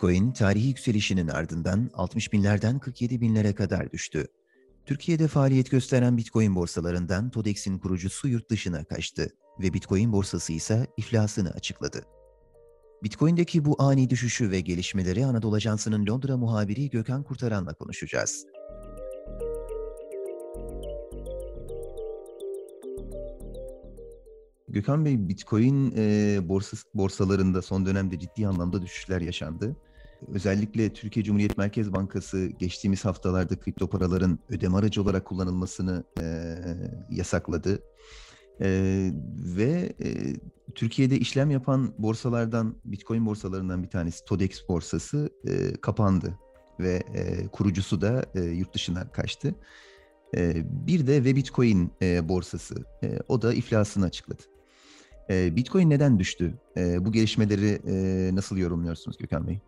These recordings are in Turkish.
Bitcoin tarihi yükselişinin ardından 60 binlerden 47 binlere kadar düştü. Türkiye'de faaliyet gösteren Bitcoin borsalarından TODEX'in kurucusu yurt dışına kaçtı ve Bitcoin borsası ise iflasını açıkladı. Bitcoin'deki bu ani düşüşü ve gelişmeleri Anadolu Ajansı'nın Londra muhabiri Gökhan Kurtaran'la konuşacağız. Gökhan Bey, Bitcoin e, borsas, borsalarında son dönemde ciddi anlamda düşüşler yaşandı. Özellikle Türkiye Cumhuriyet Merkez Bankası geçtiğimiz haftalarda kripto paraların ödeme aracı olarak kullanılmasını e, yasakladı. E, ve e, Türkiye'de işlem yapan borsalardan, Bitcoin borsalarından bir tanesi TODEX borsası e, kapandı ve e, kurucusu da e, yurt dışına kaçtı. E, bir de ve Bitcoin e, borsası, e, o da iflasını açıkladı. Bitcoin neden düştü? Bu gelişmeleri nasıl yorumluyorsunuz Gökhan Bey?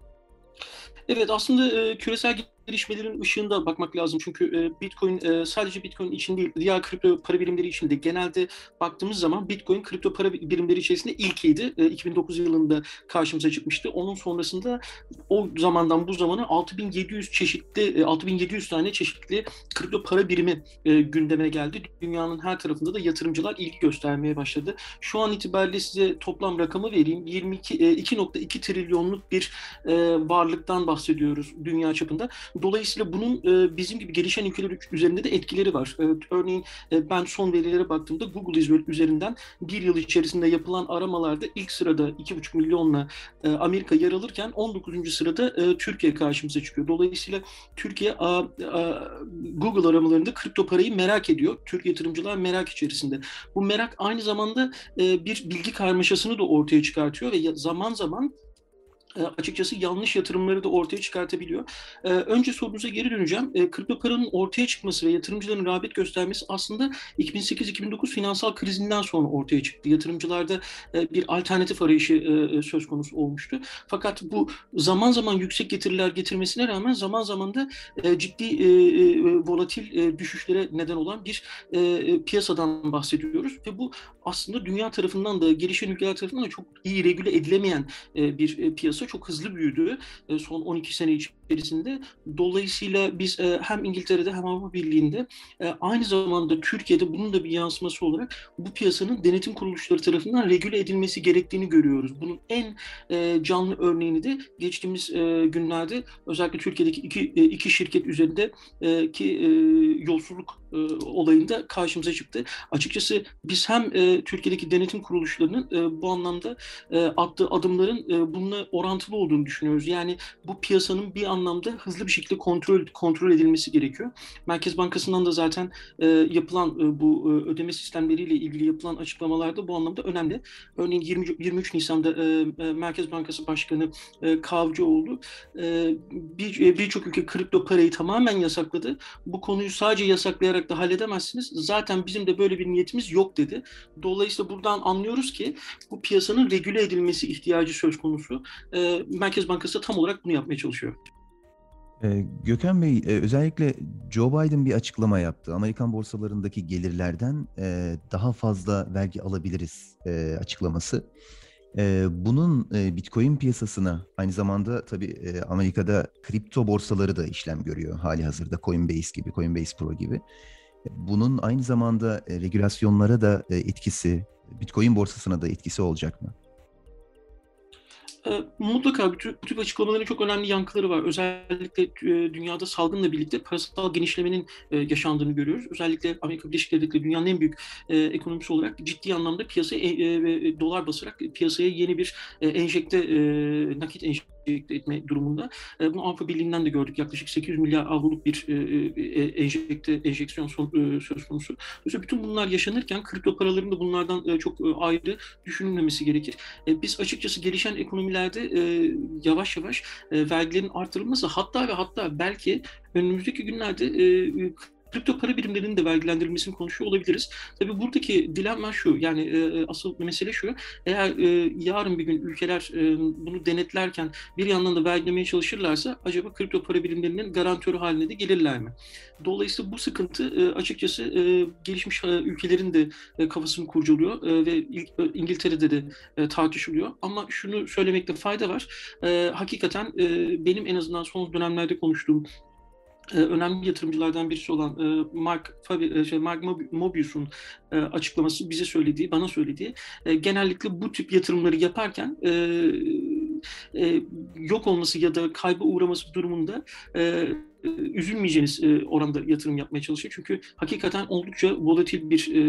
Evet aslında e, küresel gelişmelerin ışığında bakmak lazım. Çünkü e, Bitcoin e, sadece Bitcoin için değil, diğer kripto para birimleri için de genelde baktığımız zaman Bitcoin kripto para birimleri içerisinde ilkiydi. E, 2009 yılında karşımıza çıkmıştı. Onun sonrasında o zamandan bu zamana 6700 çeşitli, e, 6700 tane çeşitli kripto para birimi e, gündeme geldi. Dünyanın her tarafında da yatırımcılar ilgi göstermeye başladı. Şu an itibariyle size toplam rakamı vereyim. 22 e, 2.2 trilyonluk bir e, varlıktan bahsediyoruz dünya çapında. Dolayısıyla bunun e, bizim gibi gelişen ülkeler üzerinde de etkileri var. E, örneğin e, ben son verilere baktığımda Google üzerinden bir yıl içerisinde yapılan aramalarda ilk sırada 2,5 milyonla Amerika yer alırken 19. sırada Türkiye karşımıza çıkıyor. Dolayısıyla Türkiye Google aramalarında kripto parayı merak ediyor. Türk yatırımcılar merak içerisinde. Bu merak aynı zamanda bir bilgi karmaşasını da ortaya çıkartıyor ve zaman zaman açıkçası yanlış yatırımları da ortaya çıkartabiliyor. E, önce sorunuza geri döneceğim. E, kripto paranın ortaya çıkması ve yatırımcıların rağbet göstermesi aslında 2008-2009 finansal krizinden sonra ortaya çıktı. Yatırımcılarda bir alternatif arayışı söz konusu olmuştu. Fakat bu zaman zaman yüksek getiriler getirmesine rağmen zaman zaman da ciddi volatil düşüşlere neden olan bir piyasadan bahsediyoruz. Ve bu aslında dünya tarafından da gelişen ülkeler tarafından da çok iyi regüle edilemeyen bir piyasa çok hızlı büyüdü. Son 12 sene içerisinde. Dolayısıyla biz e, hem İngiltere'de hem Avrupa Birliği'nde e, aynı zamanda Türkiye'de bunun da bir yansıması olarak bu piyasanın denetim kuruluşları tarafından regüle edilmesi gerektiğini görüyoruz. Bunun en canlı örneğini de geçtiğimiz günlerde özellikle Türkiye'deki iki, iki şirket üzerinde ki yolsuzluk olayında karşımıza çıktı. Açıkçası biz hem Türkiye'deki denetim kuruluşlarının bu anlamda attığı adımların bununla orantılı olduğunu düşünüyoruz. Yani bu piyasanın bir anlamda hızlı bir şekilde kontrol kontrol edilmesi gerekiyor. Merkez Bankası'ndan da zaten e, yapılan e, bu e, ödeme sistemleriyle ilgili yapılan açıklamalarda bu anlamda önemli. Örneğin 20, 23 Nisan'da e, e, Merkez Bankası Başkanı e, Kavcıoğlu e, bir birçok ülke kripto parayı tamamen yasakladı. Bu konuyu sadece yasaklayarak da halledemezsiniz. Zaten bizim de böyle bir niyetimiz yok dedi. Dolayısıyla buradan anlıyoruz ki bu piyasanın regüle edilmesi ihtiyacı söz konusu e, Merkez Bankası tam olarak bunu yapmaya çalışıyor. Ee, Gökhan Bey, e, özellikle Joe Biden bir açıklama yaptı. Amerikan borsalarındaki gelirlerden e, daha fazla vergi alabiliriz e, açıklaması. Bunun Bitcoin piyasasına aynı zamanda tabii Amerika'da kripto borsaları da işlem görüyor hali hazırda Coinbase gibi, Coinbase Pro gibi. Bunun aynı zamanda regülasyonlara da etkisi, Bitcoin borsasına da etkisi olacak mı? E, mutlaka bu tür, bu tür açıklamaların çok önemli yankıları var. Özellikle e, dünyada salgınla birlikte parasal genişlemenin e, yaşandığını görüyoruz. Özellikle Amerika Birleşik Devletleri dünyanın en büyük e, ekonomisi olarak ciddi anlamda piyasaya e, e, dolar basarak piyasaya yeni bir e, enjekte e, nakit enjekte etme durumunda. E, bunu Avrupa Birliği'nden de gördük. Yaklaşık 800 milyar avroluk bir e, e, enjekte, enjeksiyon son, e, söz konusu. Dolayısıyla bütün bunlar yaşanırken kripto paraların da bunlardan e, çok e, ayrı düşünülmemesi gerekir. E, biz açıkçası gelişen ekonomilerde e, yavaş yavaş e, vergilerin artırılması hatta ve hatta belki önümüzdeki günlerde e, kripto para birimlerinin de vergilendirilmesini konuşuyor olabiliriz. Tabii buradaki dilemma şu, yani e, asıl mesele şu, eğer e, yarın bir gün ülkeler e, bunu denetlerken bir yandan da vergilemeye çalışırlarsa acaba kripto para birimlerinin garantörü haline de gelirler mi? Dolayısıyla bu sıkıntı e, açıkçası e, gelişmiş e, ülkelerin de e, kafasını kurcalıyor e, ve e, İngiltere'de de e, tartışılıyor. Ama şunu söylemekte fayda var. E, hakikaten e, benim en azından son dönemlerde konuştuğum e, önemli yatırımcılardan birisi olan e, Mark e, şey, Mark Mobius'un açıklaması bize söylediği, bana söylediği genellikle bu tip yatırımları yaparken yok olması ya da kayba uğraması durumunda e, üzülmeyeceğiniz e, oranda yatırım yapmaya çalışıyor. Çünkü hakikaten oldukça volatil bir e,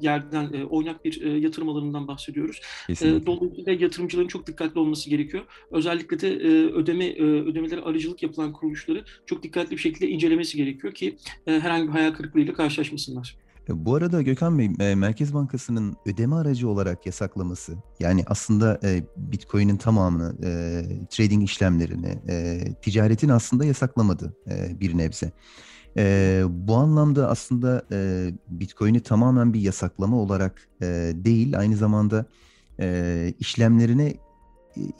yerden, oynak bir yatırım alanından bahsediyoruz. Kesinlikle. Dolayısıyla yatırımcıların çok dikkatli olması gerekiyor. Özellikle de ödeme ödemeleri aracılık yapılan kuruluşları çok dikkatli bir şekilde incelemesi gerekiyor ki herhangi bir hayal kırıklığıyla karşılaşmasınlar. E, bu arada Gökhan Bey, e, Merkez Bankası'nın ödeme aracı olarak yasaklaması, yani aslında e, Bitcoin'in tamamını, trading işlemlerini, ticaretin aslında yasaklamadı bir nebze. Bu anlamda aslında Bitcoin'i tamamen bir yasaklama olarak değil, aynı zamanda işlemlerine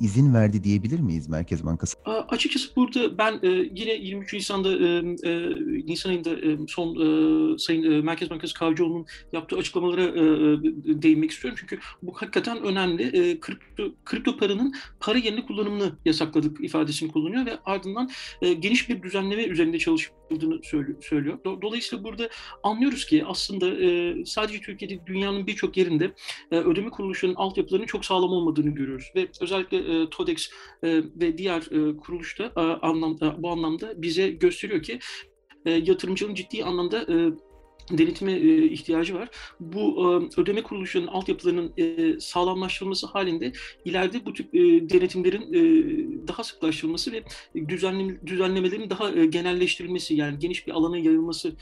izin verdi diyebilir miyiz Merkez Bankası? Açıkçası burada ben e, yine 23 Nisan'da e, e, Nisan ayında e, son e, Sayın e, Merkez Bankası Kavcıoğlu'nun yaptığı açıklamalara e, e, değinmek istiyorum. Çünkü bu hakikaten önemli. E, kripto, kripto paranın para yerine kullanımını yasakladık ifadesini kullanıyor ve ardından e, geniş bir düzenleme üzerinde çalışıldığını söylüyor. Dolayısıyla burada anlıyoruz ki aslında e, sadece Türkiye'de dünyanın birçok yerinde e, ödeme kuruluşlarının altyapılarının çok sağlam olmadığını görüyoruz ve özellikle e, TODEX ve diğer kuruluşta bu anlamda bize gösteriyor ki yatırımcının ciddi anlamda denetime e, ihtiyacı var. Bu e, ödeme kuruluşlarının altyapılarının e, sağlamlaştırılması halinde ileride bu tip e, denetimlerin daha sıklaştırılması ve düzenleme, düzenlemelerin daha genelleştirilmesi yani geniş bir alana yayılması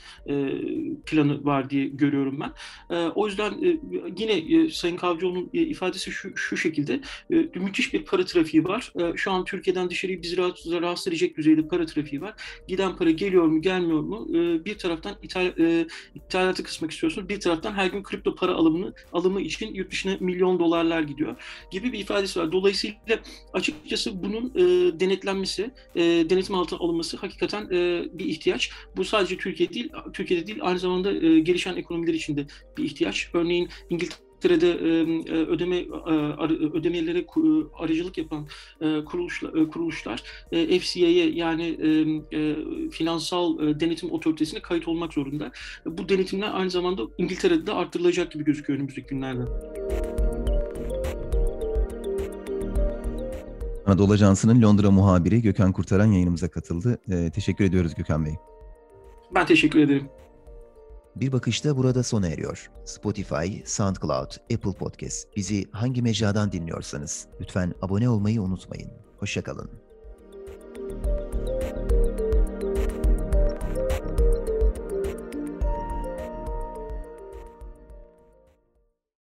planı var diye görüyorum ben. O yüzden yine Sayın Kavcıoğlu'nun ifadesi şu, şu şekilde müthiş bir para trafiği var. Şu an Türkiye'den dışarıyı bizi rahatsız, rahatsız edecek düzeyde para trafiği var. Giden para geliyor mu gelmiyor mu? Bir taraftan ithal, e, ithalatı kısmak istiyorsunuz. Bir taraftan her gün kripto para alımını alımı için yurt dışına milyon dolarlar gidiyor gibi bir ifadesi var. Dolayısıyla açıkçası bunun e, denetlenmesi, e, denetim altına alınması hakikaten e, bir ihtiyaç. Bu sadece Türkiye değil, Türkiye'de değil aynı zamanda e, gelişen ekonomiler için de bir ihtiyaç. Örneğin İngiltere İngiltere'de ödeme ödemelere aracılık yapan kuruluşlar, kuruluşlar FCA'ye yani finansal denetim otoritesine kayıt olmak zorunda. Bu denetimler aynı zamanda İngiltere'de de arttırılacak gibi gözüküyor önümüzdeki günlerde. Anadolu Ajansı'nın Londra muhabiri Gökhan Kurtaran yayınımıza katıldı. teşekkür ediyoruz Gökhan Bey. Ben teşekkür ederim. Bir bakışta burada sona eriyor. Spotify, SoundCloud, Apple Podcast, bizi hangi mecradan dinliyorsanız lütfen abone olmayı unutmayın. Hoşçakalın.